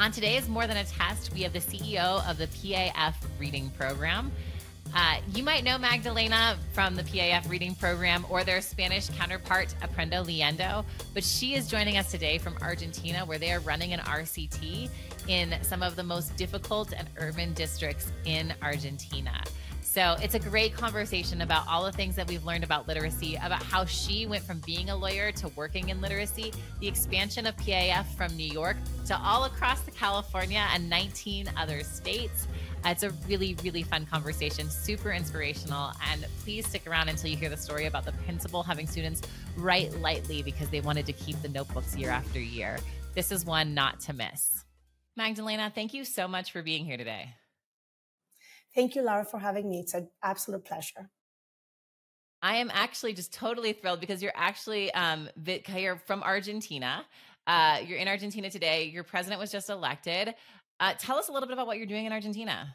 On today's More Than a Test, we have the CEO of the PAF Reading Program. Uh, you might know Magdalena from the PAF reading program or their Spanish counterpart, Aprendo Leyendo, but she is joining us today from Argentina, where they are running an RCT in some of the most difficult and urban districts in Argentina. So it's a great conversation about all the things that we've learned about literacy, about how she went from being a lawyer to working in literacy, the expansion of PAF from New York to all across the California and 19 other states. Uh, it's a really, really fun conversation, super inspirational. And please stick around until you hear the story about the principal having students write lightly because they wanted to keep the notebooks year after year. This is one not to miss. Magdalena, thank you so much for being here today. Thank you, Laura, for having me. It's an absolute pleasure. I am actually just totally thrilled because you're actually um, you're from Argentina. Uh, you're in Argentina today. Your president was just elected. Uh, tell us a little bit about what you're doing in Argentina.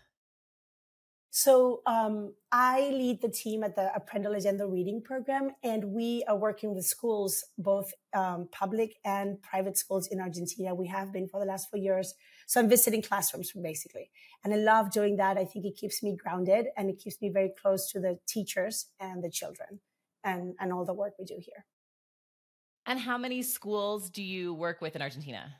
So um, I lead the team at the Aprendo Leyendo reading program, and we are working with schools, both um, public and private schools in Argentina. We have been for the last four years. So I'm visiting classrooms basically, and I love doing that. I think it keeps me grounded and it keeps me very close to the teachers and the children, and and all the work we do here. And how many schools do you work with in Argentina?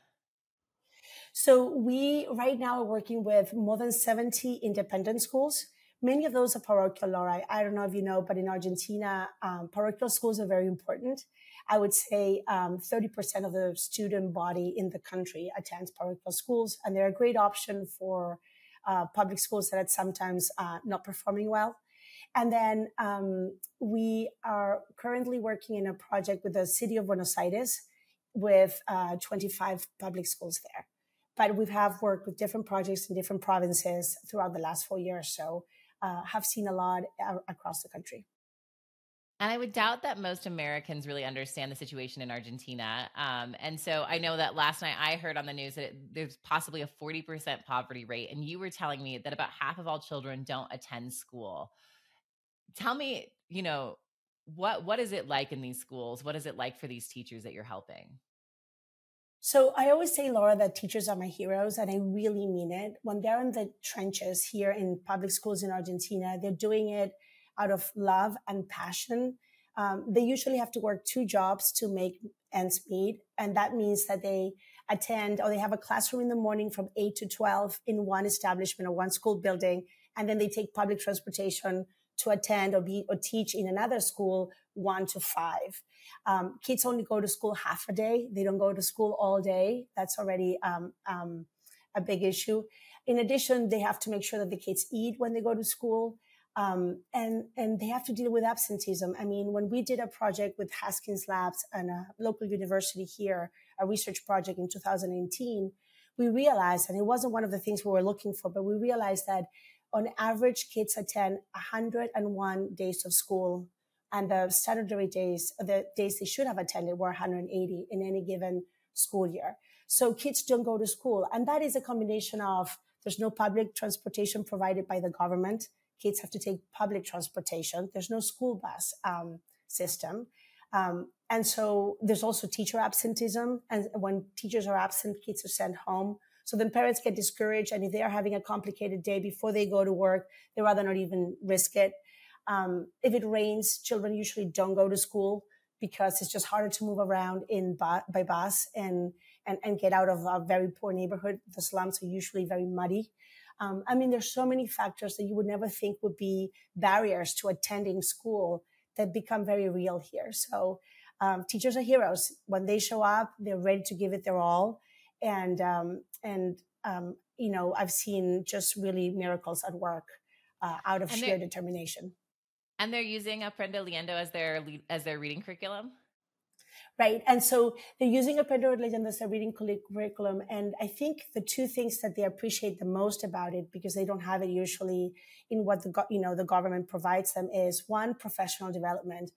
So we right now are working with more than 70 independent schools. Many of those are parochial, Laura. I don't know if you know, but in Argentina, um, parochial schools are very important. I would say um, 30% of the student body in the country attends parochial schools, and they're a great option for uh, public schools that are sometimes uh, not performing well. And then um, we are currently working in a project with the city of Buenos Aires with uh, 25 public schools there but we have worked with different projects in different provinces throughout the last four years. So uh, have seen a lot across the country. And I would doubt that most Americans really understand the situation in Argentina. Um, and so I know that last night I heard on the news that it, there's possibly a 40% poverty rate. And you were telling me that about half of all children don't attend school. Tell me, you know, what what is it like in these schools? What is it like for these teachers that you're helping? So I always say, Laura, that teachers are my heroes, and I really mean it. When they're in the trenches here in public schools in Argentina, they're doing it out of love and passion. Um, they usually have to work two jobs to make ends meet. And that means that they attend or they have a classroom in the morning from 8 to 12 in one establishment or one school building. And then they take public transportation to attend or be or teach in another school one to five. Um, kids only go to school half a day. They don't go to school all day. That's already um, um, a big issue. In addition, they have to make sure that the kids eat when they go to school. Um, and and they have to deal with absenteeism. I mean, when we did a project with Haskins Labs and a local university here, a research project in 2018, we realized, and it wasn't one of the things we were looking for, but we realized that on average, kids attend 101 days of school and the statutory days, the days they should have attended were 180 in any given school year. So kids don't go to school. And that is a combination of there's no public transportation provided by the government. Kids have to take public transportation. There's no school bus um, system. Um, and so there's also teacher absenteeism. And when teachers are absent, kids are sent home. So then parents get discouraged. And if they are having a complicated day before they go to work, they rather not even risk it. Um, if it rains, children usually don't go to school because it's just harder to move around in by bus and, and, and get out of a very poor neighborhood. The slums are usually very muddy. Um, I mean, there's so many factors that you would never think would be barriers to attending school that become very real here. So, um, teachers are heroes. When they show up, they're ready to give it their all. And, um, and, um, you know, I've seen just really miracles at work uh, out of and sheer determination. And they're using Aprendo Leyendo as their as their reading curriculum. Right. And so they're using Aprendo Leyendo as their reading curriculum. And I think the two things that they appreciate the most about it, because they don't have it usually in what the, you know, the government provides them is one, professional development.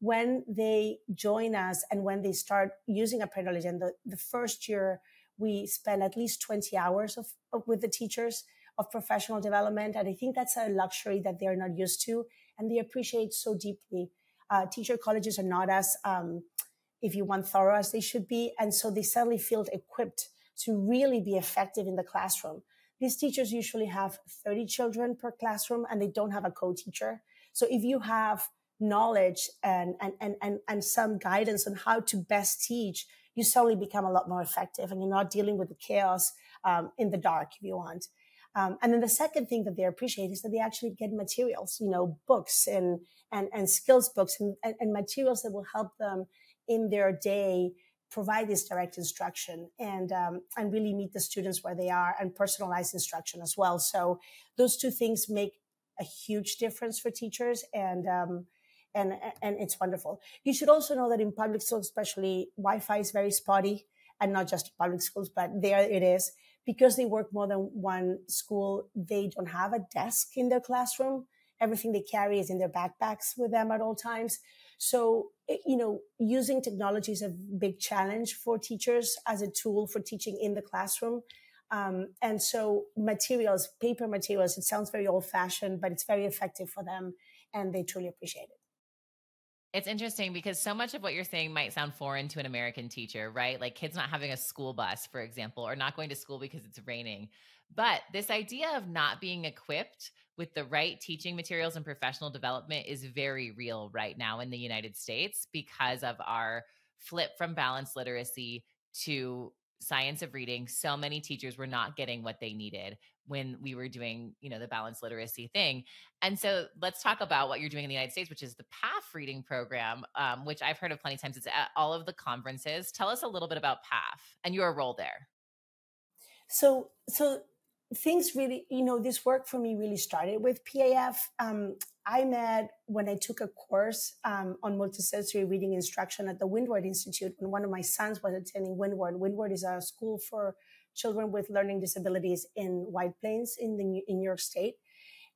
When they join us and when they start using Aprendo Leyendo, the first year we spend at least 20 hours of, of with the teachers of professional development. And I think that's a luxury that they're not used to and they appreciate so deeply. Uh, teacher colleges are not as, um, if you want, thorough as they should be. And so they suddenly feel equipped to really be effective in the classroom. These teachers usually have 30 children per classroom and they don't have a co-teacher. So if you have knowledge and, and, and, and, and some guidance on how to best teach, you suddenly become a lot more effective and you're not dealing with the chaos um, in the dark if you want. Um, and then the second thing that they appreciate is that they actually get materials, you know, books and and, and skills books and, and, and materials that will help them in their day provide this direct instruction and um, and really meet the students where they are and personalize instruction as well. So those two things make a huge difference for teachers and um, and and it's wonderful. You should also know that in public schools, especially, Wi-Fi is very spotty, and not just public schools, but there it is because they work more than one school. They don't have a desk in their classroom. Everything they carry is in their backpacks with them at all times. So, you know, using technology is a big challenge for teachers as a tool for teaching in the classroom. Um, and so materials, paper materials, it sounds very old fashioned, but it's very effective for them and they truly appreciate it. It's interesting because so much of what you're saying might sound foreign to an American teacher, right? Like kids not having a school bus, for example, or not going to school because it's raining. But this idea of not being equipped with the right teaching materials and professional development is very real right now in the United States because of our flip from balanced literacy to science of reading so many teachers were not getting what they needed when we were doing you know the balanced literacy thing and so let's talk about what you're doing in the united states which is the paf reading program um, which i've heard of plenty of times it's at all of the conferences tell us a little bit about paf and your role there so so things really, you know, this work for me really started with PAF. Um, I met when I took a course um, on multisensory reading instruction at the Windward Institute when one of my sons was attending Windward. Windward is a school for children with learning disabilities in White Plains in the in New York State.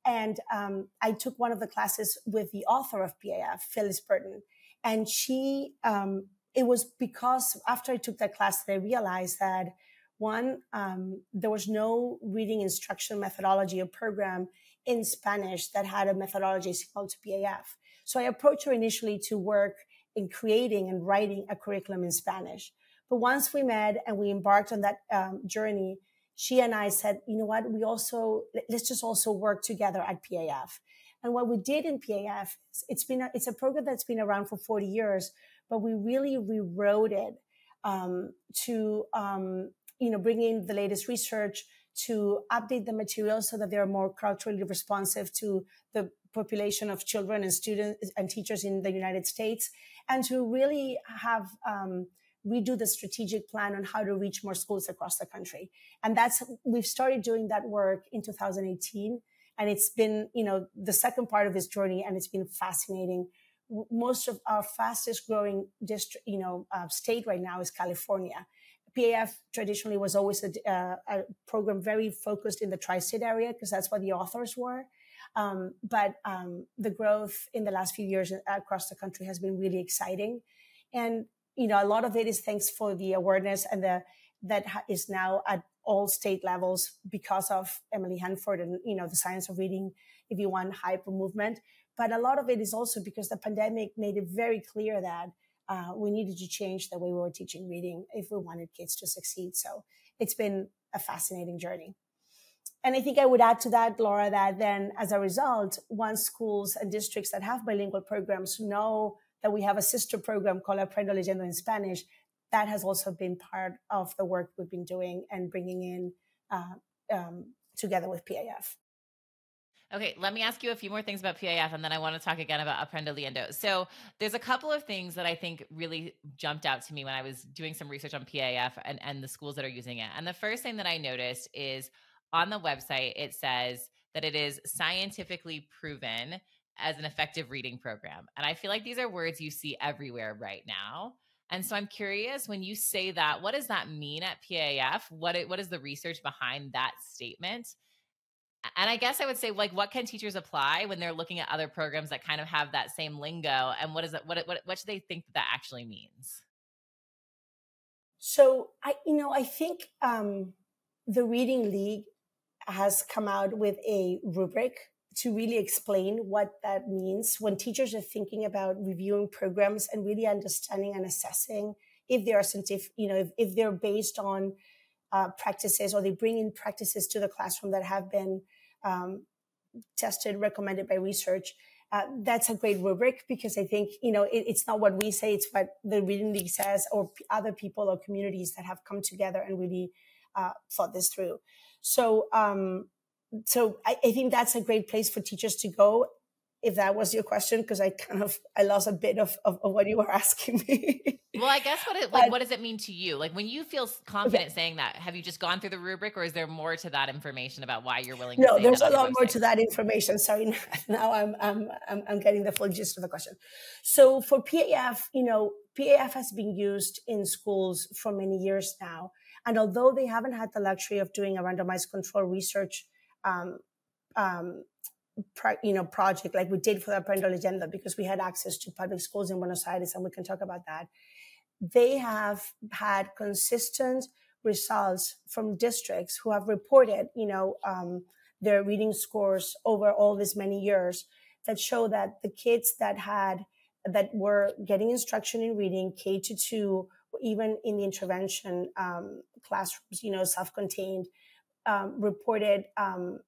And um, I took one of the classes with the author of PAF, Phyllis Bertin, and she. Um, it was because after I took that class that I realized that one, um, there was no reading instruction methodology or program in Spanish that had a methodology similar to PAF. So I approached her initially to work in creating and writing a curriculum in Spanish. But once we met and we embarked on that um, journey, she and I said, you know what, we also, let's just also work together at PAF. And what we did in PAF, it's been, a, it's a program that's been around for 40 years, but we really rewrote it um, to um, you know, bring in the latest research to update the materials so that they're more culturally responsive to the population of children and students and teachers in the United States, and to really have um, redo the strategic plan on how to reach more schools across the country. And that's we've started doing that work in 2018, and it's been you know the second part of this journey, and it's been fascinating. Most of our fastest growing district, you know, uh, state right now is California PAF traditionally was always a, uh, a program very focused in the tri-state area because that's where the authors were. Um, but um, the growth in the last few years across the country has been really exciting, and you know a lot of it is thanks for the awareness and the that is now at all state levels because of Emily Hanford and you know the science of reading, if you want, hyper movement. But a lot of it is also because the pandemic made it very clear that uh, we needed to change the way we were teaching reading if we wanted kids to succeed. So it's been a fascinating journey. And I think I would add to that, Laura, that then as a result, once schools and districts that have bilingual programs know that we have a sister program called Aprendo Leyendo in Spanish, that has also been part of the work we've been doing and bringing in uh, um, together with PAF. Okay, let me ask you a few more things about PAF and then I want to talk again about Aprendo Leyendo. So, there's a couple of things that I think really jumped out to me when I was doing some research on PAF and, and the schools that are using it. And the first thing that I noticed is on the website, it says that it is scientifically proven as an effective reading program. And I feel like these are words you see everywhere right now. And so I'm curious when you say that, what does that mean at PAF? What, what is the research behind that statement? and I guess I would say, like, what can teachers apply when they're looking at other programs that kind of have that same lingo? And what is it? What what what should they think that, that actually means? So I, you know, I think um, the Reading League has come out with a rubric to really explain what that means when teachers are thinking about reviewing programs and really understanding and assessing if they are scientific, you know, if, if they're based on uh, practices or they bring in practices to the classroom that have been um, tested, recommended by research. Uh, that's a great rubric because I think, you know, it, it's not what we say, it's what the Reading League says or other people or communities that have come together and really uh, thought this through. So, um, so I, I, think that's a great place for teachers to go if that was your question because i kind of i lost a bit of, of, of what you were asking me. Well i guess what it like but, what does it mean to you? Like when you feel confident okay. saying that have you just gone through the rubric or is there more to that information about why you're willing no there's a lot more to that information. Sorry now I'm, I'm i'm i'm getting the full gist of the question. So for paf you know paf has been used in schools for many years now and although they haven't had the luxury of doing a randomized control research um, um, pro, you know, project like we did for the Aprendo Leyendo because we had access to public schools in Buenos Aires and we can talk about that. They have had consistent results from districts who have reported, you know, um, their reading scores over all these many years that show that the kids that had that were getting instruction in reading K to two, even in the intervention um, classrooms, you know, self-contained, um, reported um,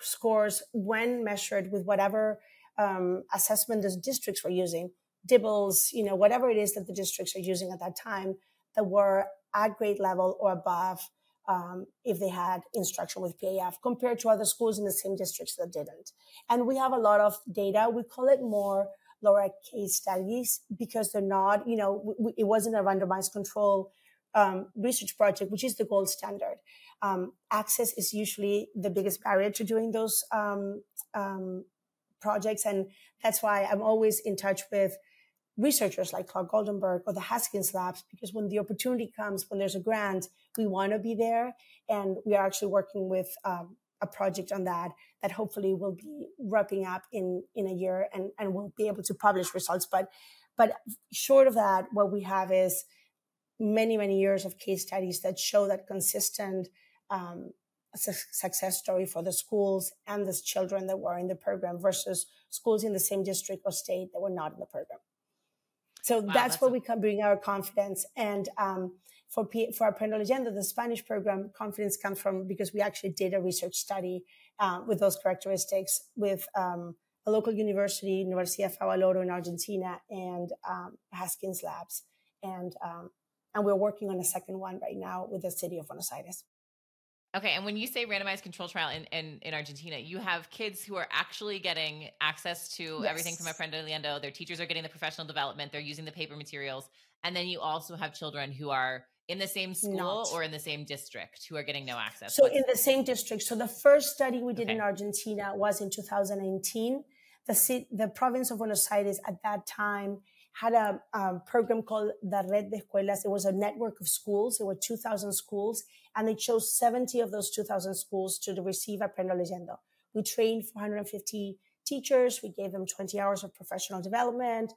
scores when measured with whatever um, assessment the districts were using, DIBELS, you know, whatever it is that the districts are using at that time, that were at grade level or above um, if they had instruction with PAF compared to other schools in the same districts that didn't. And we have a lot of data. We call it more Laura case studies because they're not, you know, w- it wasn't a randomized control um, research project, which is the gold standard. Um, access is usually the biggest barrier to doing those um, um, projects. And that's why I'm always in touch with researchers like Claude Goldenberg or the Haskins Labs, because when the opportunity comes, when there's a grant, we want to be there. And we are actually working with um, a project on that that hopefully will be wrapping up in, in a year and, and we'll be able to publish results. But, but short of that, what we have is many, many years of case studies that show that consistent um, success story for the schools and the children that were in the program versus schools in the same district or state that were not in the program. So wow, that's, that's, where a- we can bring our confidence. And um, for P- for Aprendo Leyendo, the Spanish program, confidence comes from because we actually did a research study uh, with those characteristics with um, a local university, Universidad Favaloro in Argentina, and um, Haskins Labs, and um, and we're working on a second one right now with the city of Buenos Aires. Okay, and when you say randomized control trial in, in, in Argentina, you have kids who are actually getting access to yes. everything from Aprendo Leyendo. Their teachers are getting the professional development. They're using the paper materials, and then you also have children who are in the same school Not. or in the same district who are getting no access. So What's in the same district. So the first study we did okay. in Argentina was in 2019. The the province of Buenos Aires at that time had a, a, program called the Red de Escuelas. It was a network of schools. There were 2,000 schools, and they chose 70 of those 2,000 schools to receive Aprendo Leyendo. We trained 450 teachers. We gave them 20 hours of professional development.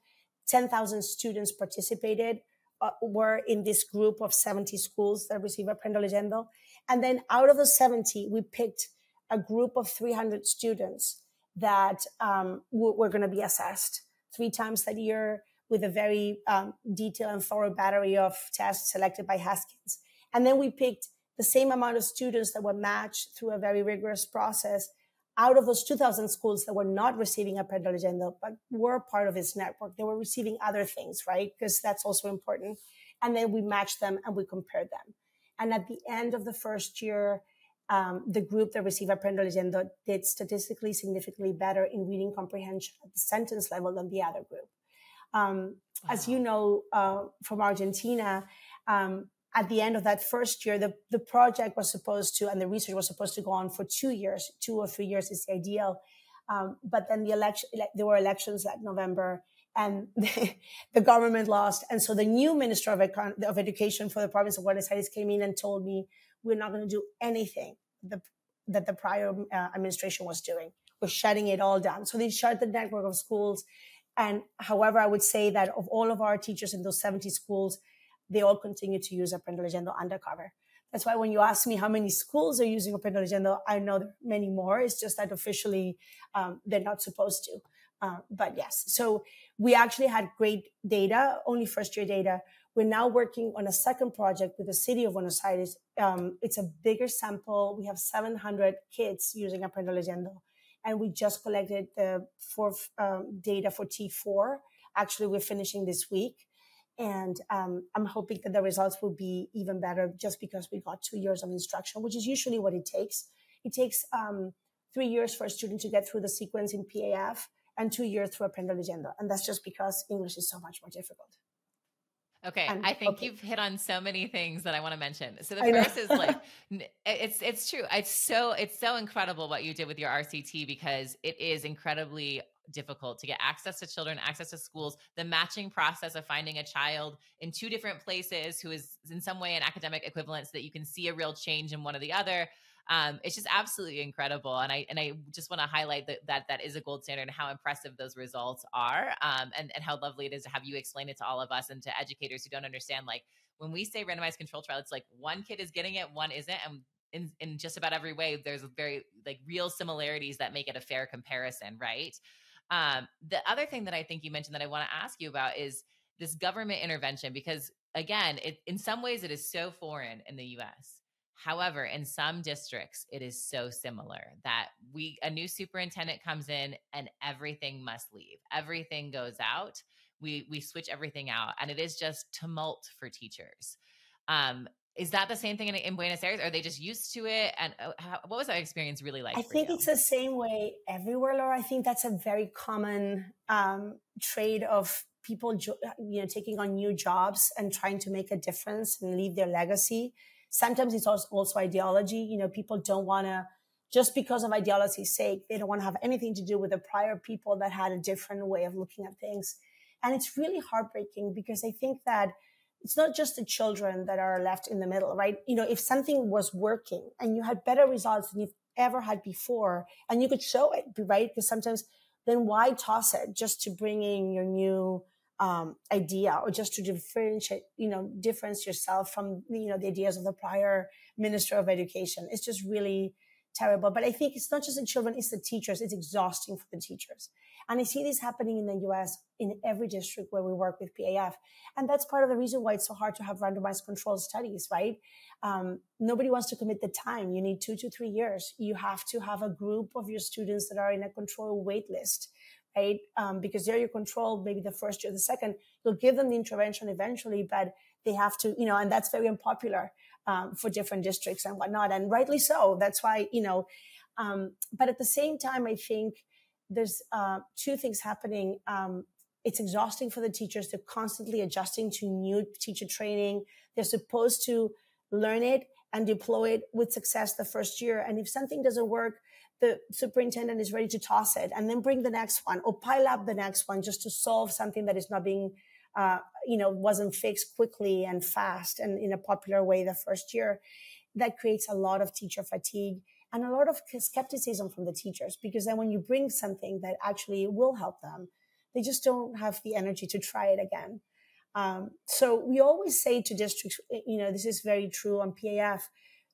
10,000 students participated, uh, were in this group of 70 schools that receive Aprendo Leyendo. And then out of the 70, we picked a group of 300 students that um, were going to be assessed three times that year with a very um, detailed and thorough battery of tests selected by Haskins. And then we picked the same amount of students that were matched through a very rigorous process out of those 2000 schools that were not receiving Aprendo Leyendo, but were part of this network. They were receiving other things, right? Because that's also important. And then we matched them and we compared them. And at the end of the first year, um, the group that received Aprendo Leyendo did statistically significantly better in reading comprehension at the sentence level than the other group. Um, wow. As you know uh, from Argentina, um, at the end of that first year, the, the project was supposed to, and the research was supposed to go on for two years, two or three years is the ideal. Um, but then the election, there were elections that November and the, the government lost. And so the new minister of, Econ- of education for the province of Buenos Aires came in and told me, we're not going to do anything the, that the prior uh, administration was doing. We're shutting it all down. So they shut the network of schools. And however, I would say that of all of our teachers in those 70 schools, they all continue to use Aprendo Leyendo undercover. That's why when you ask me how many schools are using Aprendo Leyendo, I know there many more. It's just that officially um, they're not supposed to. Uh, but yes, so we actually had great data, only first year data. We're now working on a second project with the city of Buenos Aires. Um, it's a bigger sample. We have 700 kids using Aprendo Leyendo. And we just collected the um, data for T4. Actually, we're finishing this week. And um, I'm hoping that the results will be even better just because we got two years of instruction, which is usually what it takes. It takes um, three years for a student to get through the sequence in PAF and two years through Aprendo Leyendo. And that's just because English is so much more difficult. Okay, and, I think okay. you've hit on so many things that I want to mention. So the first is like it's it's true. It's so it's so incredible what you did with your RCT because it is incredibly difficult to get access to children, access to schools, the matching process of finding a child in two different places who is in some way an academic equivalent so that you can see a real change in one or the other um, it's just absolutely incredible. And I and I just want to highlight that, that that is a gold standard and how impressive those results are, um, and and how lovely it is to have you explain it to all of us and to educators who don't understand. Like when we say randomized control trial, it's like one kid is getting it, one isn't, and in, in just about every way, there's very like real similarities that make it a fair comparison, right? Um, the other thing that I think you mentioned that I want to ask you about is this government intervention because again, it in some ways it is so foreign in the U.S. However, in some districts, it is so similar that we a new superintendent comes in and everything must leave. Everything goes out. We we switch everything out, and it is just tumult for teachers. Um, is that the same thing in, in, Buenos Aires? Are they just used to it? And uh, how, what was that experience really like? I think you? it's the same way everywhere, Laura. I think that's a very common um, trade of people, you know, taking on new jobs and trying to make a difference and leave their legacy Sometimes it's also ideology. You know, people don't want to, just because of ideology's sake, they don't want to have anything to do with the prior people that had a different way of looking at things. And it's really heartbreaking because I think that it's not just the children that are left in the middle, right? You know, if something was working and you had better results than you've ever had before and you could show it, right? Because sometimes then why toss it just to bring in your new um, idea or just to differentiate, you know, difference yourself from, you know, the ideas of the prior minister of education. It's just really terrible. But I think it's not just the children, it's the teachers. It's exhausting for the teachers. And I see this happening in the US in every district where we work with PAF. And that's part of the reason why it's so hard to have randomized controlled studies, right? Um, nobody wants to commit the time. You need two to three years. You have to have a group of your students that are in a control wait list right? Um, because they're your control, maybe the first year, the second, you'll give them the intervention eventually, but they have to, you know, and that's very unpopular um, for different districts and whatnot, and rightly so. That's why, you know, um, but at the same time, I think there's uh, two things happening. Um, it's exhausting for the teachers. They're constantly adjusting to new teacher training. They're supposed to learn it and deploy it with success the first year. And if something doesn't work, the superintendent is ready to toss it and then bring the next one or pile up the next one just to solve something that is not being uh, you know wasn't fixed quickly and fast and in a popular way the first year. That creates a lot of teacher fatigue and a lot of skepticism from the teachers because then when you bring something that actually will help them they just don't have the energy to try it again. Um, so we always say to districts you know this is very true on paf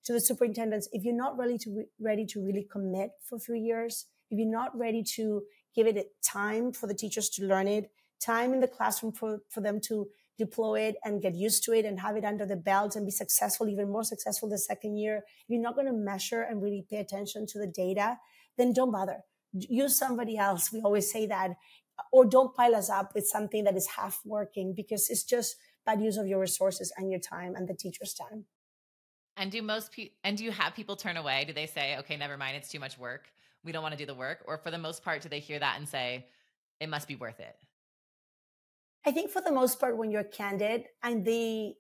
to the superintendents, if you're not ready to re- ready to really commit for three years, if you're not ready to give it time for the teachers to learn it, time in the classroom for, for them to deploy it and get used to it and have it under the belt and be successful, even more successful the second year. If you're not going to measure and really pay attention to the data, then don't bother. Use somebody else. We always say that. Or don't pile us up with something that is half working because it's just bad use of your resources and your time and the teacher's time. And do most people and do you have people turn away? Do they say, "Okay, never mind, it's too much work. We don't want to do the work?" Or for the most part, do they hear that and say, "It must be worth it"? I think for the most part, when you're candid and they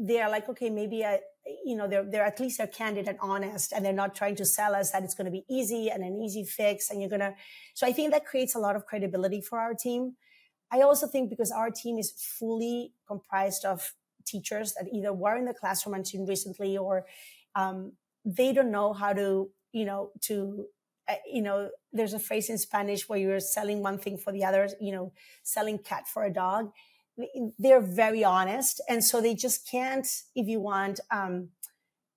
they're like, okay, maybe I, you know, they're they're at least they're candid and honest, and they're not trying to sell us that it's going to be easy and an easy fix, and you're gonna. So I think that creates a lot of credibility for our team. I also think because our team is fully comprised of teachers that either were in the classroom until recently or um, they don't know how to, you know, to, uh, you know, there's a phrase in Spanish where you're selling one thing for the other, you know, selling cat for a dog. They're very honest. And so they just can't, if you want, um,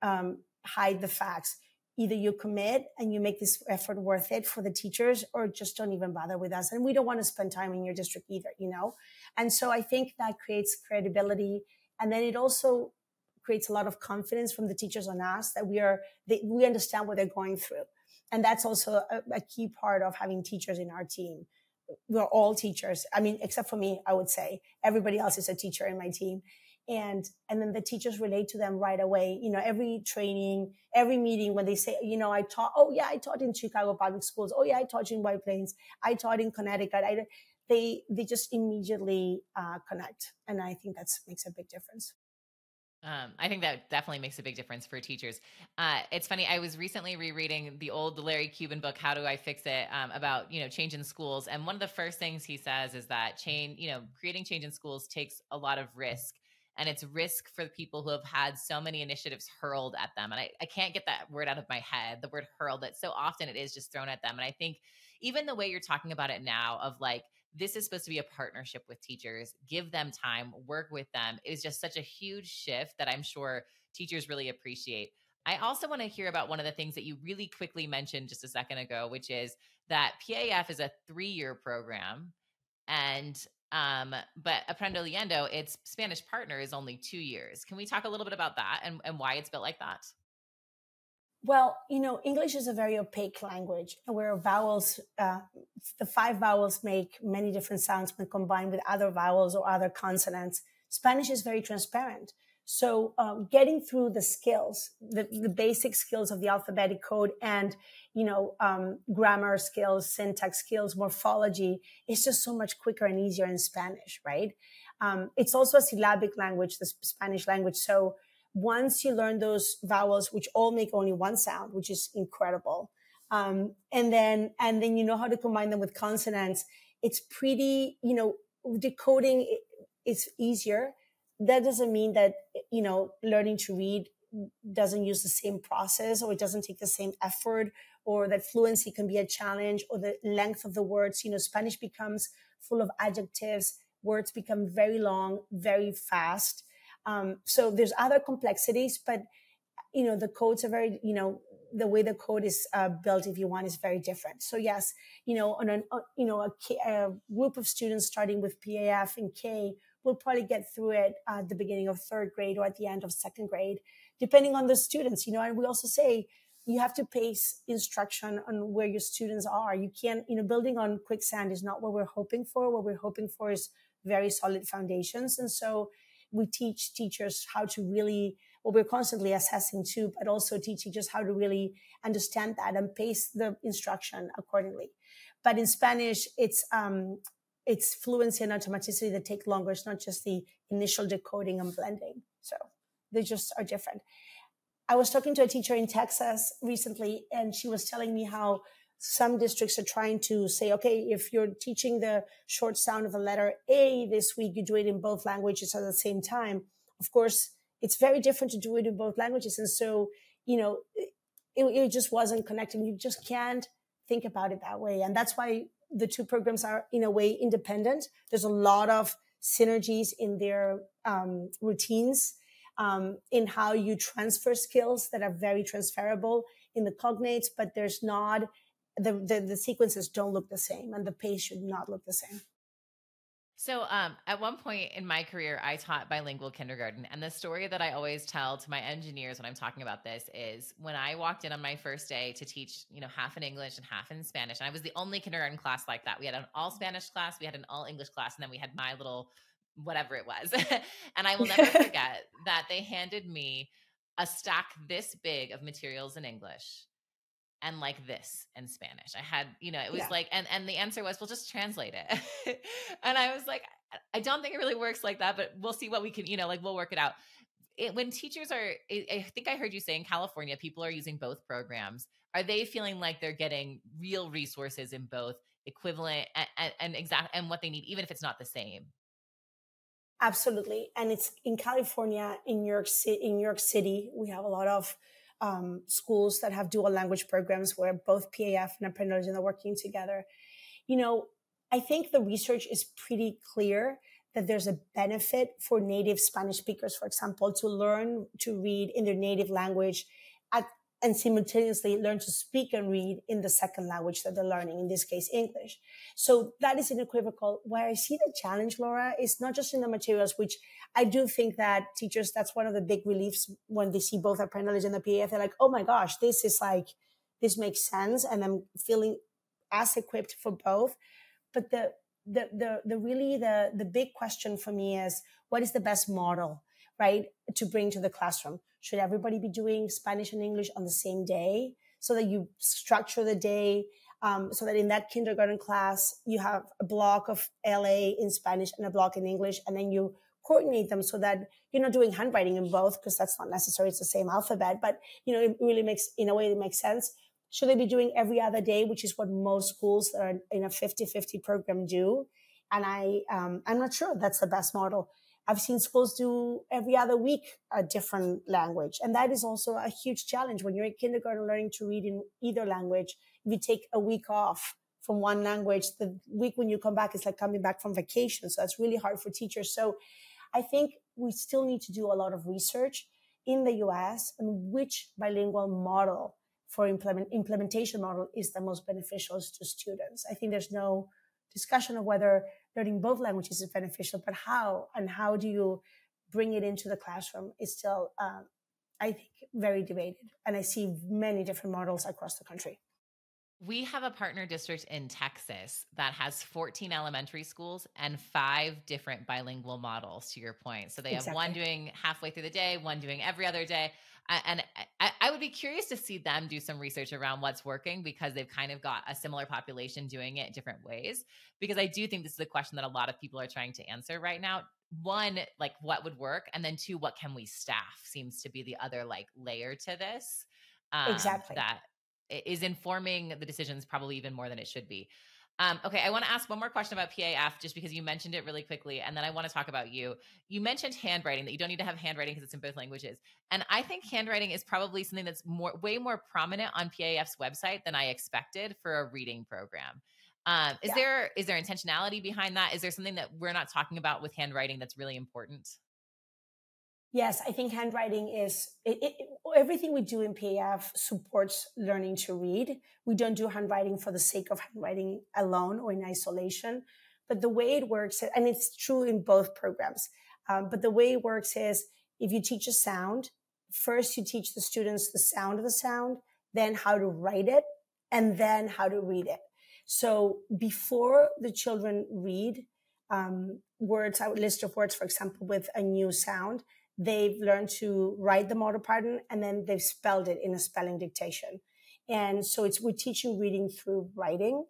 um, hide the facts. Either you commit and you make this effort worth it for the teachers or just don't even bother with us. And we don't want to spend time in your district either, you know? And so I think that creates credibility And then it also creates a lot of confidence from the teachers on us that we are, they, we understand what they're going through. And that's also a, a key part of having teachers in our team. We're all teachers. I mean, except for me, I would say everybody else is a teacher in my team and and then the teachers relate to them right away you know every training every meeting when they say you know i taught oh yeah i taught in chicago public schools oh yeah i taught in white plains i taught in connecticut I, they they just immediately uh, connect and i think that makes a big difference um, I think that definitely makes a big difference for teachers. Uh, it's funny. I was recently rereading the old Larry Cuban book, "How Do I Fix It?" Um, about you know change in schools, and one of the first things he says is that change, you know, creating change in schools takes a lot of risk, and it's risk for the people who have had so many initiatives hurled at them. And I, I can't get that word out of my head, the word hurled, that so often it is just thrown at them. And I think even the way you're talking about it now, of like, this is supposed to be a partnership with teachers, give them time, work with them, is just such a huge shift that I'm sure teachers really appreciate. I also want to hear about one of the things that you really quickly mentioned just a second ago, which is that PAF is a three year program. And um, but Aprendo Leyendo, its Spanish partner is only two years. Can we talk a little bit about that and, and why it's built like that? Well, you know, English is a very opaque language where vowels, uh, the five vowels make many different sounds when combined with other vowels or other consonants. Spanish is very transparent. So um, getting through the skills, the, the basic skills of the alphabetic code and, you know, um, grammar skills, syntax skills, morphology is just so much quicker and easier in Spanish, right? Um, it's also a syllabic language, the Spanish language. So once you learn those vowels, which all make only one sound, which is incredible, um, and then and then you know how to combine them with consonants, it's pretty, you know, decoding is easier. That doesn't mean that you know learning to read doesn't use the same process or it doesn't take the same effort or that fluency can be a challenge or the length of the words. You know spanish becomes full of adjectives. Words become very long very fast um, so there's other complexities but you know the codes are very you know the way the code is uh, built if you want is very different so yes you know on an uh, you know a, a group of students starting with paf and k will probably get through it at the beginning of third grade or at the end of second grade, depending on the students, you know, and we also say you have to pace instruction on where your students are. You can't, you know, building on quicksand is not what we're hoping for. What we're hoping for is very solid foundations. And so we teach teachers how to really, well, we're constantly assessing too, but also teach teachers how to really understand that and pace the instruction accordingly. But in Spanish, it's um, it's fluency and automaticity that take longer. It's not just the initial decoding and blending. So they just are different. I was talking to a teacher in Texas recently, and she was telling me how some districts are trying to say, okay, if you're teaching the short sound of the letter A this week, you do it in both languages at the same time. Of course, it's very different to do it in both languages. And so, you know, it, it just wasn't connecting. You just can't think about it that way. And that's why the two programs are in a way independent. There's a lot of synergies in their um, routines, um, in how you transfer skills that are very transferable in the cognates, but there's not the, the, the sequences don't look the same, and the pace should not look the same. So, um, at one point in my career, I taught bilingual kindergarten. And the story that I always tell to my engineers when I'm talking about this is when I walked in on my first day to teach, you know, half in English and half in Spanish. And I was the only kindergarten class like that. We had an all Spanish class, we had an all English class, and then we had my little whatever it was. and I will never forget that they handed me a stack this big of materials in English and like this in Spanish. I had, you know, it was yeah. like, and and the answer was, "We'll just translate it." and I was like, I don't think it really works like that, but we'll see what we can, you know, like we'll work it out. It, when teachers are, I think I heard you say in California, people are using both programs. Are they feeling like they're getting real resources in both, equivalent and, and, and exact, and what they need, even if it's not the same? Absolutely, and it's in California, in New York City. In New York City, we have a lot of um, schools that have dual language programs where both PAF and Aprendo are working together. You know, I think the research is pretty clear that there's a benefit for native Spanish speakers, for example, to learn to read in their native language at and simultaneously learn to speak and read in the second language that they're learning, in this case, English. So that is unequivocal. Where I see the challenge, Laura, is not just in the materials, which I do think that teachers, that's one of the big reliefs when they see both Knowledge and the PAF. They're like, oh my gosh, this is like, this makes sense. And I'm feeling as equipped for both. But the, the, the, the really, the, the big question for me is what is the best model? right, to bring to the classroom? Should everybody be doing Spanish and English on the same day so that you structure the day um, so that in that kindergarten class you have a block of LA in Spanish and a block in English, and then you coordinate them so that you're not doing handwriting in both because that's not necessary. It's the same alphabet, but you know it really makes in a way it makes sense. Should they be doing every other day, which is what most schools that are in a 50-50 program do? And I, um, I'm not sure that's the best model. I've seen schools do every other week a different language. And that is also a huge challenge when you're in kindergarten learning to read in either language. If you take a week off from one language, the week when you come back is like coming back from vacation. So that's really hard for teachers. So I think we still need to do a lot of research in the US on which bilingual model for implement, implementation model is the most beneficial to students. I think there's no discussion of whether learning both languages is beneficial, but how and how do you bring it into the classroom is still, um, I think, very debated. And I see many different models across the country. We have a partner district in Texas that has 14 elementary schools and five different bilingual models, to your point. So they have one doing halfway through the day, one doing every other day. And I, would be curious to see them do some research around what's working because they've kind of got a similar population doing it different ways. Because I do think this is a question that a lot of people are trying to answer right now. One, like what would work? And then two, what can we staff seems to be the other like layer to this. Um, exactly. That is informing the decisions probably even more than it should be. Um, okay, I want to ask one more question about PAF just because you mentioned it really quickly. And then I want to talk about you. You mentioned handwriting, that you don't need to have handwriting because it's in both languages. And I think handwriting is probably something that's more way more prominent on PAF's website than I expected for a reading program. Um, is yeah. there is there intentionality behind that? Is there something that we're not talking about with handwriting that's really important? Yes, I think handwriting is it, it, everything we do in PAF supports learning to read. We don't do handwriting for the sake of handwriting alone or in isolation. But the way it works, and it's true in both programs, um, but the way it works is if you teach a sound, first you teach the students the sound of the sound, then how to write it, and then how to read it. So before the children read um, words, a list of words, for example, with a new sound, they've learned to write the model pattern and then they've spelled it in a spelling dictation. And so it's, we're teaching reading through writing.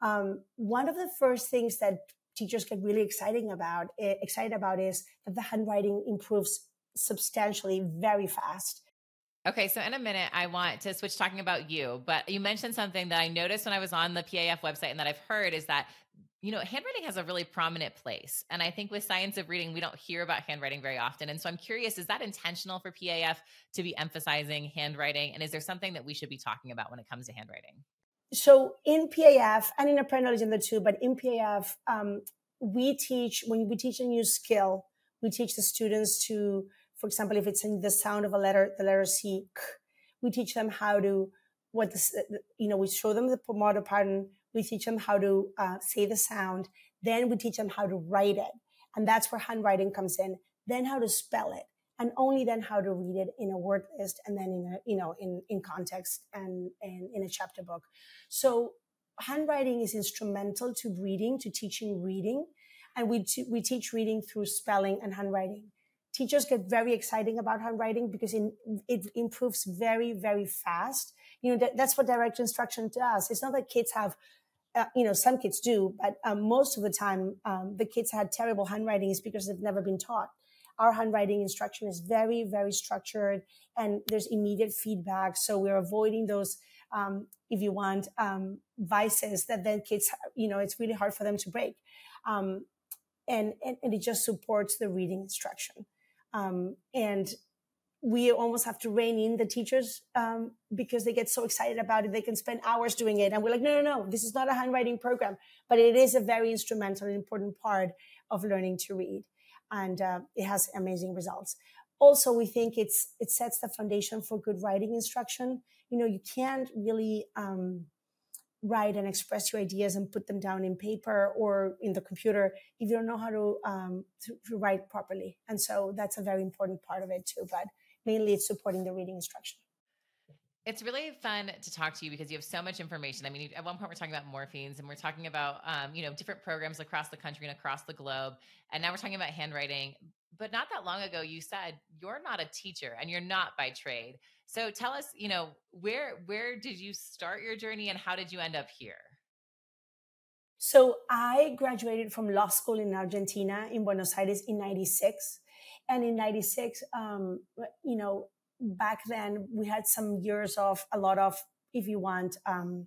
Um, one of the first things that teachers get really exciting about, eh, excited about is that the handwriting improves substantially very fast. Okay, so in a minute, I want to switch talking about you, but you mentioned something that I noticed when I was on the PAF website and that I've heard is that you know, handwriting has a really prominent place. And I think with science of reading, we don't hear about handwriting very often. And so I'm curious, is that intentional for PAF to be emphasizing handwriting? And is there something that we should be talking about when it comes to handwriting? So in PAF and in Knowledge in the two, but in PAF, um, we teach, when we teach a new skill, we teach the students to, for example, if it's in the sound of a letter, the letter C, we teach them how to, what you know, we show them the model pattern, we teach them how to uh, say the sound. Then we teach them how to write it. And that's where handwriting comes in. Then how to spell it. And only then how to read it in a word list and then in a, you know, in, in context and, and in a chapter book. So handwriting is instrumental to reading, to teaching reading. And we, t- we teach reading through spelling and handwriting. Teachers get very exciting about handwriting because in, it improves very, very fast. You know, that, that's what direct instruction does. It's not that kids have uh, you know, some kids do, but um, most of the time, um, the kids had terrible handwriting is because they've never been taught. Our handwriting instruction is very, very structured and there's immediate feedback. So we're avoiding those, um, if you want, um, vices that then kids, you know, it's really hard for them to break. Um, and, and, and, it just supports the reading instruction. Um, and we almost have to rein in the teachers um, because they get so excited about it. They can spend hours doing it. And we're like, no, no, no, this is not a handwriting program, but it is a very instrumental and important part of learning to read. And uh, it has amazing results. also we think it's it sets the foundation for good writing instruction you know you can't really um, write and express your ideas and put them down in paper or in the computer if you don't know how to, um, to, to write properly and so that's a very important part of it too but mainly it's supporting the reading instruction. It's really fun to talk to you because you have so much information. I mean, at one point we're talking about morphemes and we're talking about, um, you know, different programs across the country and across the globe. And now we're talking about handwriting. But not that long ago you said you're not a teacher and you're not by trade. So tell us you know where where did you start your journey and how did you end up here? So i graduated from law school in argentina in buenos aires in 96 and in 96 um, you know back then we had some years of a lot of if you want um,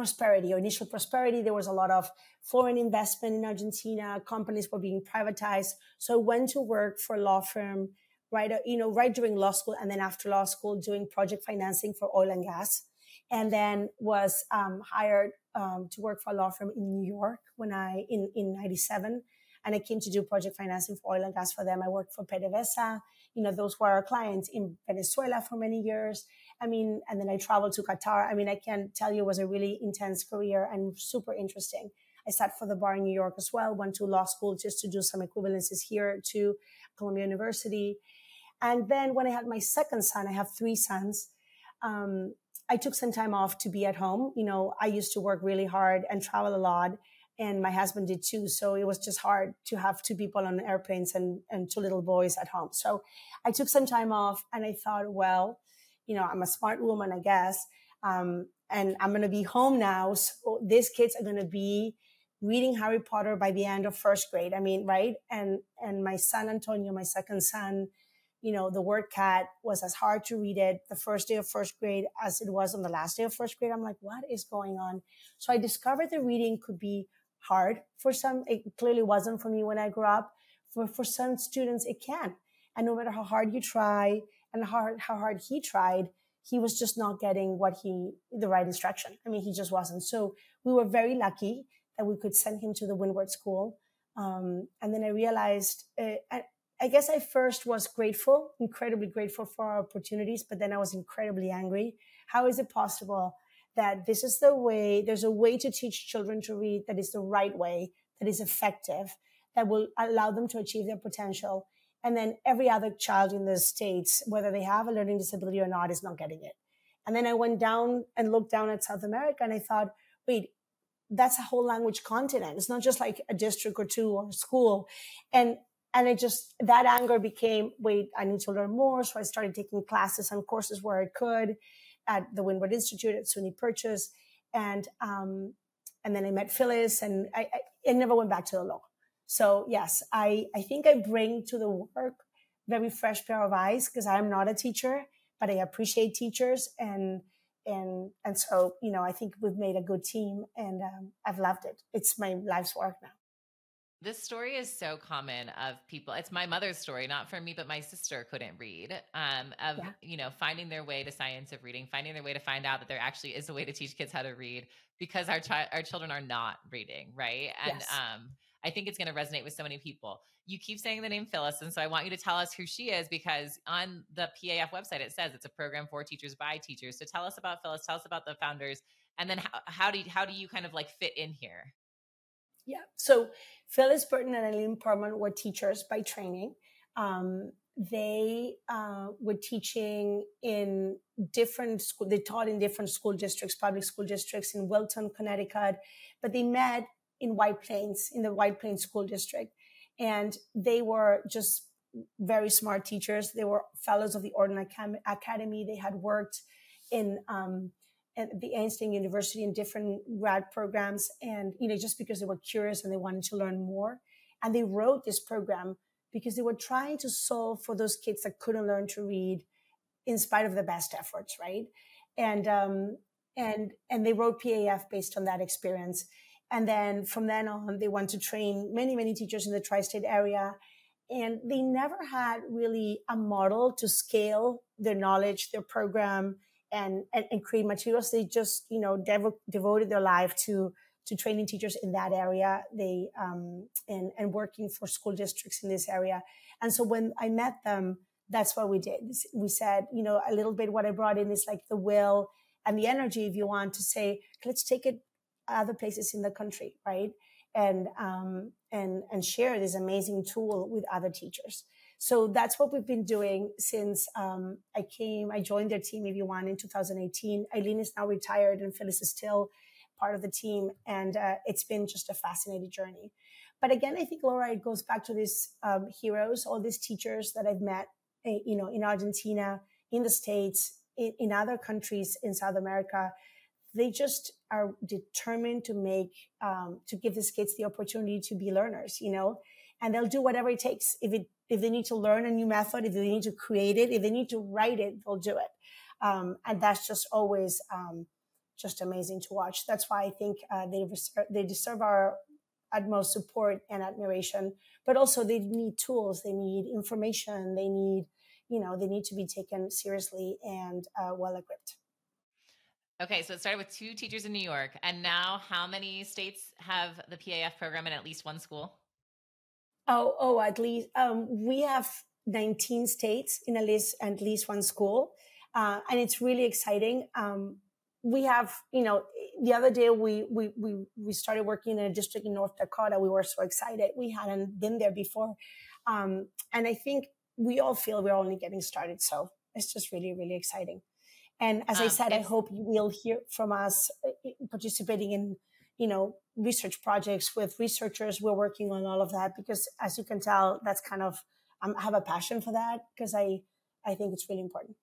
prosperity or initial prosperity. There was a lot of foreign investment in Argentina. Companies were being privatized. So I went to work for a law firm right, you know, right during law school and then after law school doing project financing for oil and gas. And then was um, hired um, to work for a law firm in New York when I, in, in 97. And I came to do project financing for oil and gas for them. I worked for PDVSA. You know, those were our clients in Venezuela for many years. I mean, and then I traveled to Qatar. I mean, I can tell you it was a really intense career and super interesting. I sat for the bar in New York as well, went to law school just to do some equivalences here to Columbia University. And then when I had my second son, I have three sons. Um, I took some time off to be at home. You know, I used to work really hard and travel a lot, and my husband did too. So it was just hard to have two people on airplanes and, and two little boys at home. So I took some time off and I thought, well, you know, I'm a smart woman, I guess. Um, and I'm going to be home now. So these kids are going to be reading Harry Potter by the end of first grade. I mean, right. And, and my son, Antonio, my second son, you know, the word cat was as hard to read it the first day of first grade as it was on the last day of first grade. I'm like, what is going on? So I discovered the reading could be hard for some. It clearly wasn't for me when I grew up. For, for some students, it can. And no matter how hard you try, and how hard, how hard he tried, he was just not getting what he, the right instruction. I mean, he just wasn't. So we were very lucky that we could send him to the Windward School. Um, and then I realized, uh, I, I guess I first was grateful, incredibly grateful for our opportunities, but then I was incredibly angry. How is it possible that this is the way, there's a way to teach children to read that is the right way, that is effective, that will allow them to achieve their potential. And then every other child in the states whether they have a learning disability or not is not getting it. And then i went down and looked down at south america and i thought wait that's a whole language continent. It's not just like a district or two or a school. And and it just that anger became wait i need to learn more. So i started taking classes and courses where i could at the windward institute at suny purchase and um and then i met phyllis and i, I, I never went back to the law so yes, I, I think I bring to the work very fresh pair of eyes because I'm not a teacher, but I appreciate teachers and and and so you know I think we've made a good team and um, I've loved it. It's my life's work now. This story is so common of people. It's my mother's story, not for me, but my sister couldn't read. Um, of yeah. you know finding their way to science of reading, finding their way to find out that there actually is a way to teach kids how to read because our child, our children are not reading, right? And yes. um, I think it's going to resonate with so many people. You keep saying the name Phyllis, and so I want you to tell us who she is because on the PAF website it says it's a program for teachers by teachers. So tell us about Phyllis. Tell us about the founders, and then how, how do you, how do you kind of like fit in here? Yeah. So Phyllis Bertin and Eileen Perlman were teachers by training. Um, they uh, were teaching in different school. They taught in different school districts, public school districts in Wilton, Connecticut, but they met in White Plains, in the White Plains School District. And they were just very smart teachers. They were fellows of the Orton Academy. They had worked in um, at the Einstein University in different grad programs, and you know, just because they were curious and they wanted to learn more, and they wrote this program because they were trying to solve for those kids that couldn't learn to read, in spite of the best efforts, right? And um, and and they wrote PAF based on that experience. And then from then on, they went to train many, many teachers in the tri state area. And they never had really a model to scale their knowledge, their program, and, and, and create materials. They just, you know, dev- devoted their life to, to training teachers in that area. They, um, and, and working for school districts in this area. And so when I met them, that's what we did. We said, you know, a little bit what I brought in is like the will and the energy, if you want to say, let's take it other places in the country, right? And, um, and, and share this amazing tool with other teachers. So that's what we've been doing since um, I came. I joined their team, you want, in 2018. Eileen is now retired, and Phyllis is still part of the team, and uh, it's been just a fascinating journey. But again, I think Laura, it goes back to these um, heroes, all these teachers that I've met, eh, you know, in Argentina, in the States, in, in other countries in South America. They just are determined to make, um, to give these kids the opportunity to be learners, you know, and they'll do whatever it takes. If it, if they need to learn a new method, if they need to create it, if they need to write it, they'll do it. Um, and that's just always, um, just amazing to watch. That's why I think uh, they, they deserve our utmost support and admiration, but also they need tools, they need information, they need, you know, they need to be taken seriously and uh, well equipped. Okay, so it started with two teachers in New York, and now how many states have the PAF program in at least one school? Oh, oh, at least um, we have 19 states in at least at least one school, uh, and it's really exciting. Um, we have, you know, the other day we, we, we, we started working in a district in North Dakota. We were so excited. We hadn't been there before. Um, and I think we all feel we're only getting started. So it's just really, really exciting. And as I said, I hope you will hear from us uh, participating in, you know, research projects with researchers. We're working on all of that because as you can tell, that's kind of, um, I have a passion for that because I, I think it's really important.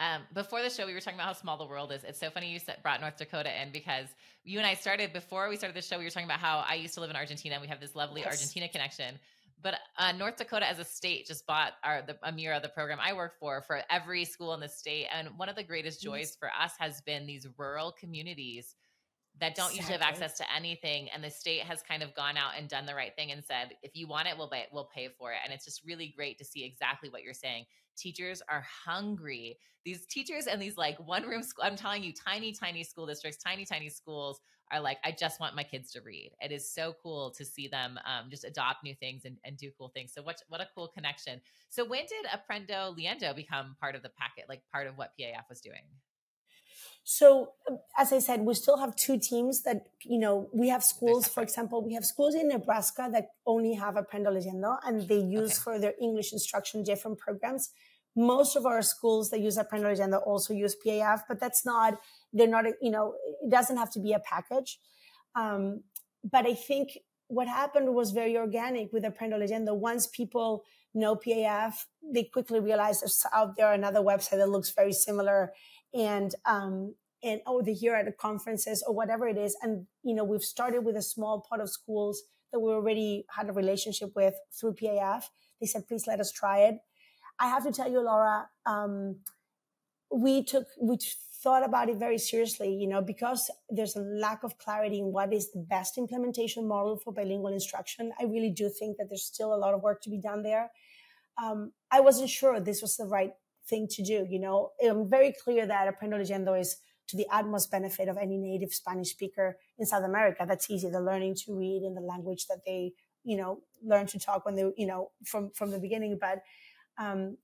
Um, before the show, we were talking about how small the world is. It's so funny you brought North Dakota in because you and I started before we started the show. We were talking about how I used to live in Argentina. and We have this lovely yes. Argentina connection. But uh, North Dakota, as a state, just bought our the Amira, the program I work for, for every school in the state. And one of the greatest joys for us has been these rural communities that don't exactly. usually have access to anything and the state has kind of gone out and done the right thing and said if you want it we'll pay, we'll pay for it. And it's just really great to see exactly what you're saying. Teachers are hungry. These teachers and these like one room school i'm telling you tiny tiny school districts tiny tiny schools are like i just want my kids to read. It is so cool to see them um, just adopt new things and, and do cool things. So what what a cool connection. So when did Aprendo Leyendo become part of the packet like part of what paf was doing so, as I said, we still have two teams that, you know, we have schools, for example, we have schools in Nebraska that only have Aprendo Leyendo and they use okay. for their English instruction different programs. Most of our schools that use Aprendo Leyendo also use PAF, but that's not, they're not, you know, it doesn't have to be a package. Um, but I think what happened was very organic with Aprendo Leyendo. Once people know PAF, they quickly realize there's out there another website that looks very similar and um, and oh they're here at the conferences or whatever it is and you know we've started with a small part of schools that we already had a relationship with through paf they said please let us try it. I have to tell you laura um, we took we thought about it very seriously you know because there's a lack of clarity in what is the best implementation model for bilingual instruction. I really do think that there's still a lot of work to be done there. Um, i wasn't sure this was the right thing to do. You know, I'm very clear that Aprendo Leyendo is to the utmost benefit of any native Spanish speaker in South America. That's easy. They're learning to read in the language that they, you know, learn to talk when they, you know, from, from the beginning. But, um,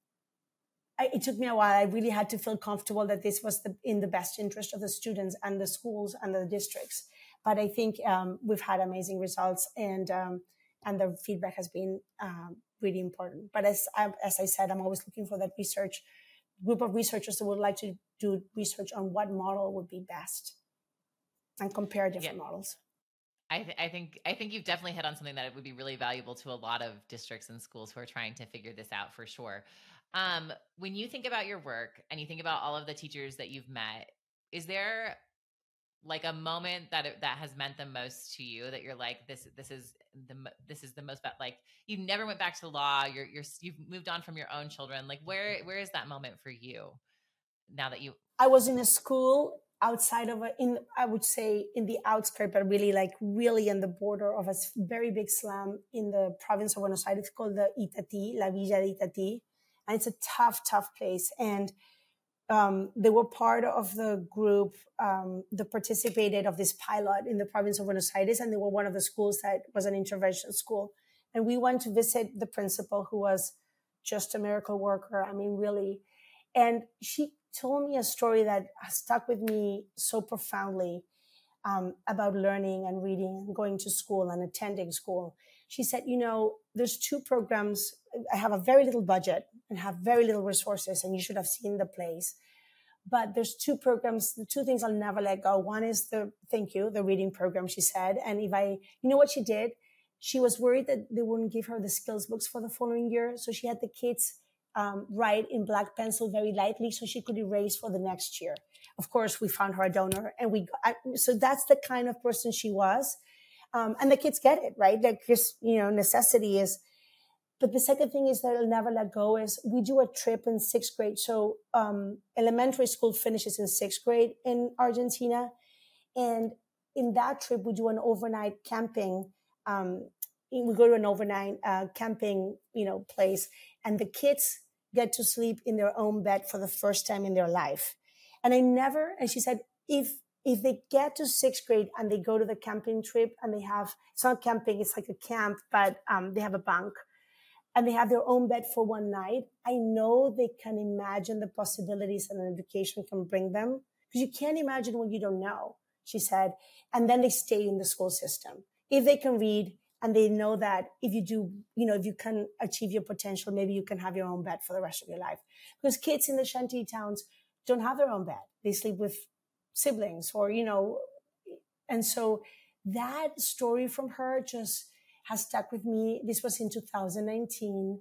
I, it took me a while. I really had to feel comfortable that this was the, in the best interest of the students and the schools and the districts. But I think um, we've had amazing results, and um, and the feedback has been um, really important. But as I, as I said, I'm always looking for that research group of researchers that would like to do research on what model would be best and compare different yeah. models. I, th- I, think I think you've definitely hit on something that would be really valuable to a lot of districts and schools who are trying to figure this out for sure. Um, when you think about your work and you think about all of the teachers that you've met, is there like a moment that it, that has meant the most to you that you're like this this is the this is the most like you never went back to law you're you're you've moved on from your own children like where where is that moment for you now that you I was in a school outside of a in I would say in the outskirts but really like really in the border of a very big slum in the province of Buenos Aires. It's called the Itatí La Villa de Itatí and it's a tough tough place and um, they were part of the group um, that participated of this pilot in the province of Buenos Aires, and they were one of the schools that was an intervention school. And we went to visit the principal, who was just a miracle worker. I mean, really. And she told me a story that stuck with me so profoundly um, about learning and reading and going to school and attending school. She said, you know, there's two programs. I have a very little budget and have very little resources, and you should have seen the place. But there's two programs, the two things I'll never let go. One is the, thank you, the reading program, she said. And if I, you know what she did? She was worried that they wouldn't give her the skills books for the following year. So she had the kids um, write in black pencil very lightly so she could erase for the next year. Of course, we found her a donor and we, I, so that's the kind of person she was. Um, and the kids get it, right? That just, you know, necessity is, but the second thing is that I'll never let go is we do a trip in sixth grade. So, um, elementary school finishes in sixth grade in Argentina. And in that trip, we do an overnight camping, um, we go to an overnight uh, camping, you know, place and the kids get to sleep in their own bed for the first time in their life. And I never, and she said, if, if they get to sixth grade and they go to the camping trip and they have, it's not camping, it's like a camp, but um, they have a bunk and they have their own bed for one night, I know they can imagine the possibilities that an education can bring them because you can't imagine what you don't know, she said. And then they stay in the school system. If they can read, and they know that if you do, you know, if you can achieve your potential, maybe you can have your own bed for the rest of your life. Because kids in the shanty towns don't have their own bed. They sleep with siblings or, you know, and so that story from her just has stuck with me. This was in 2019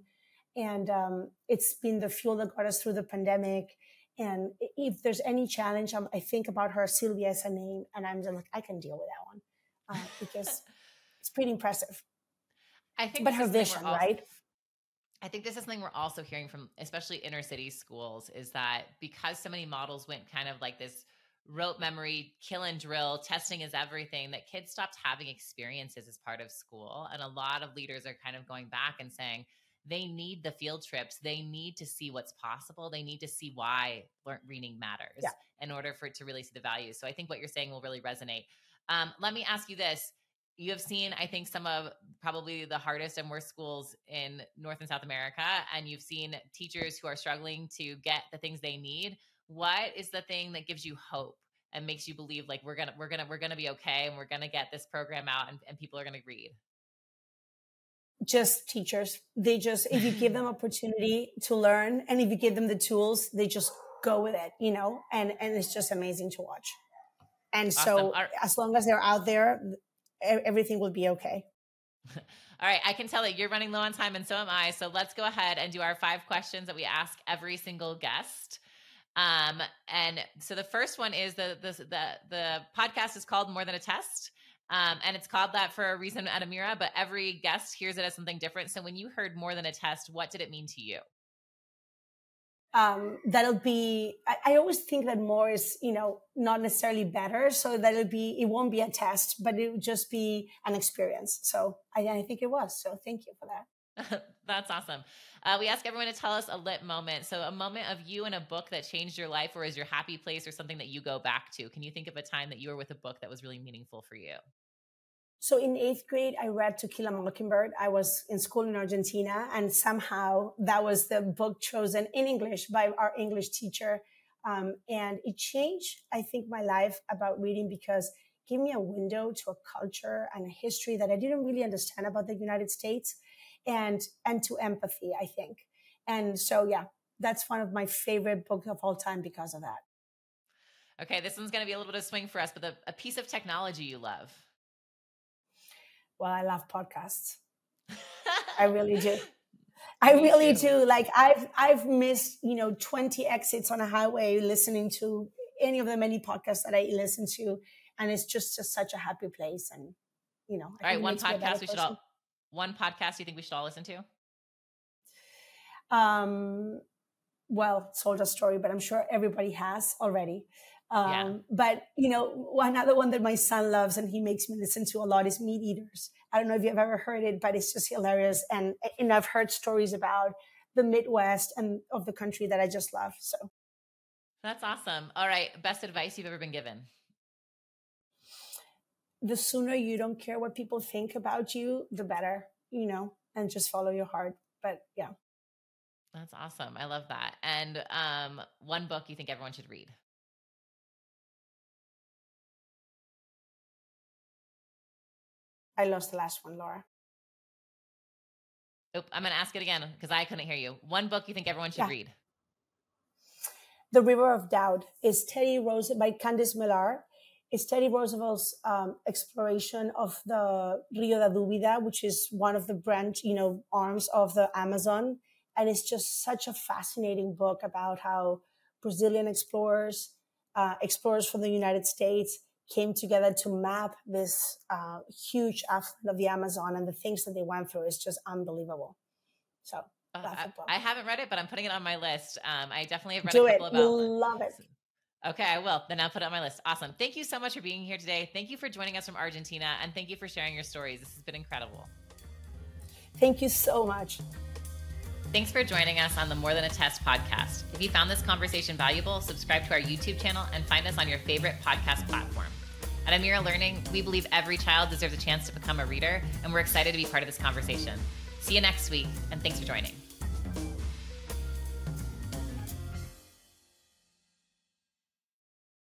and um, it's been the fuel that got us through the pandemic. And if there's any challenge, I'm, i think about her, Sylvia as a name, and I'm just like, I can deal with that one uh, because it's pretty impressive. I think, but her vision, also, right? I think this is something we're also hearing from, especially inner city schools, is that because so many models went kind of like this rote memory, kill and drill, testing is everything, that kids stopped having experiences as part of school. And a lot of leaders are kind of going back and saying, they need the field trips. They need to see what's possible. They need to see why reading matters yeah. in order for it to really see the value. So I think what you're saying will really resonate. Um, let me ask you this you have seen, I think, some of probably the hardest and worst schools in North and South America, and you've seen teachers who are struggling to get the things they need. What is the thing that gives you hope and makes you believe like we're gonna we're gonna we're gonna be okay and we're gonna get this program out and, and people are gonna read? Just teachers. They just if you give them opportunity to learn and if you give them the tools, they just go with it, you know, and and it's just amazing to watch. And awesome. so, as long as they're out there, everything will be okay. All right, I can tell that you're running low on time and so am I. So let's go ahead and do our five questions that we ask every single guest. Um, and so the first one is the the the, the podcast is called More Than a Test. Um, and it's called that for a reason at Amira, but every guest hears it as something different. So when you heard more than a test, what did it mean to you? um, that'll be I, I, always think that more is you know not necessarily better so that'll be it won't be a test but it would just be an experience so i, I think it was so thank you for that that's awesome. Uh, we ask everyone to tell us a lit moment. So a moment of you in a book that changed your life or is your happy place or something that you go back to. Can you think of a time that you were with a book that was really meaningful for you? So in eighth grade, I read To Kill a Mockingbird. I was in school in Argentina and somehow that was the book chosen in English by our English teacher. Um, and it changed, I think, my life about reading because it gave me a window to a culture and a history that I didn't really understand about the United States and, and to empathy, I think. And so, yeah, that's one of my favorite books of all time because of that. Okay, this one's going to be a little bit of swing for us, but the, a piece of technology you love well, I love podcasts. I really do. I really do. Like I've I've missed, you know, 20 exits on a highway listening to any of the many podcasts that I listen to. And it's just, just such a happy place. And, you know, I all right, one podcast we should all one podcast you think we should all listen to? Um well, Soldier Story, but I'm sure everybody has already. Um, yeah. But you know, another one that my son loves and he makes me listen to a lot is Meat Eaters. I don't know if you've ever heard it, but it's just hilarious. And and I've heard stories about the Midwest and of the country that I just love. So that's awesome. All right, best advice you've ever been given. The sooner you don't care what people think about you, the better. You know, and just follow your heart. But yeah. That's awesome. I love that. And um, one book you think everyone should read? I lost the last one, Laura. Oop, I'm going to ask it again because I couldn't hear you. One book you think everyone should yeah. read? The River of Doubt is Teddy Roosevelt by Candice Millard. It's Teddy Roosevelt's um, exploration of the Rio da Dúvida, which is one of the branch, you know, arms of the Amazon. And it's just such a fascinating book about how Brazilian explorers, uh, explorers from the United States came together to map this uh, huge affluent of the Amazon and the things that they went through is just unbelievable. So uh, I, I, haven't read it, but I'm putting it on my list. Um, I definitely have read Do a couple it. about. You'll love it. Okay, I will. Then I'll put it on my list. Awesome. Thank you so much for being here today. Thank you for joining us from Argentina, and thank you for sharing your stories. This has been incredible. Thank you so much. Thanks for joining us on the More Than a Test podcast. If you found this conversation valuable, subscribe to our YouTube channel and find us on your favorite podcast platform. At Amira Learning, we believe every child deserves a chance to become a reader, and we're excited to be part of this conversation. See you next week, and thanks for joining.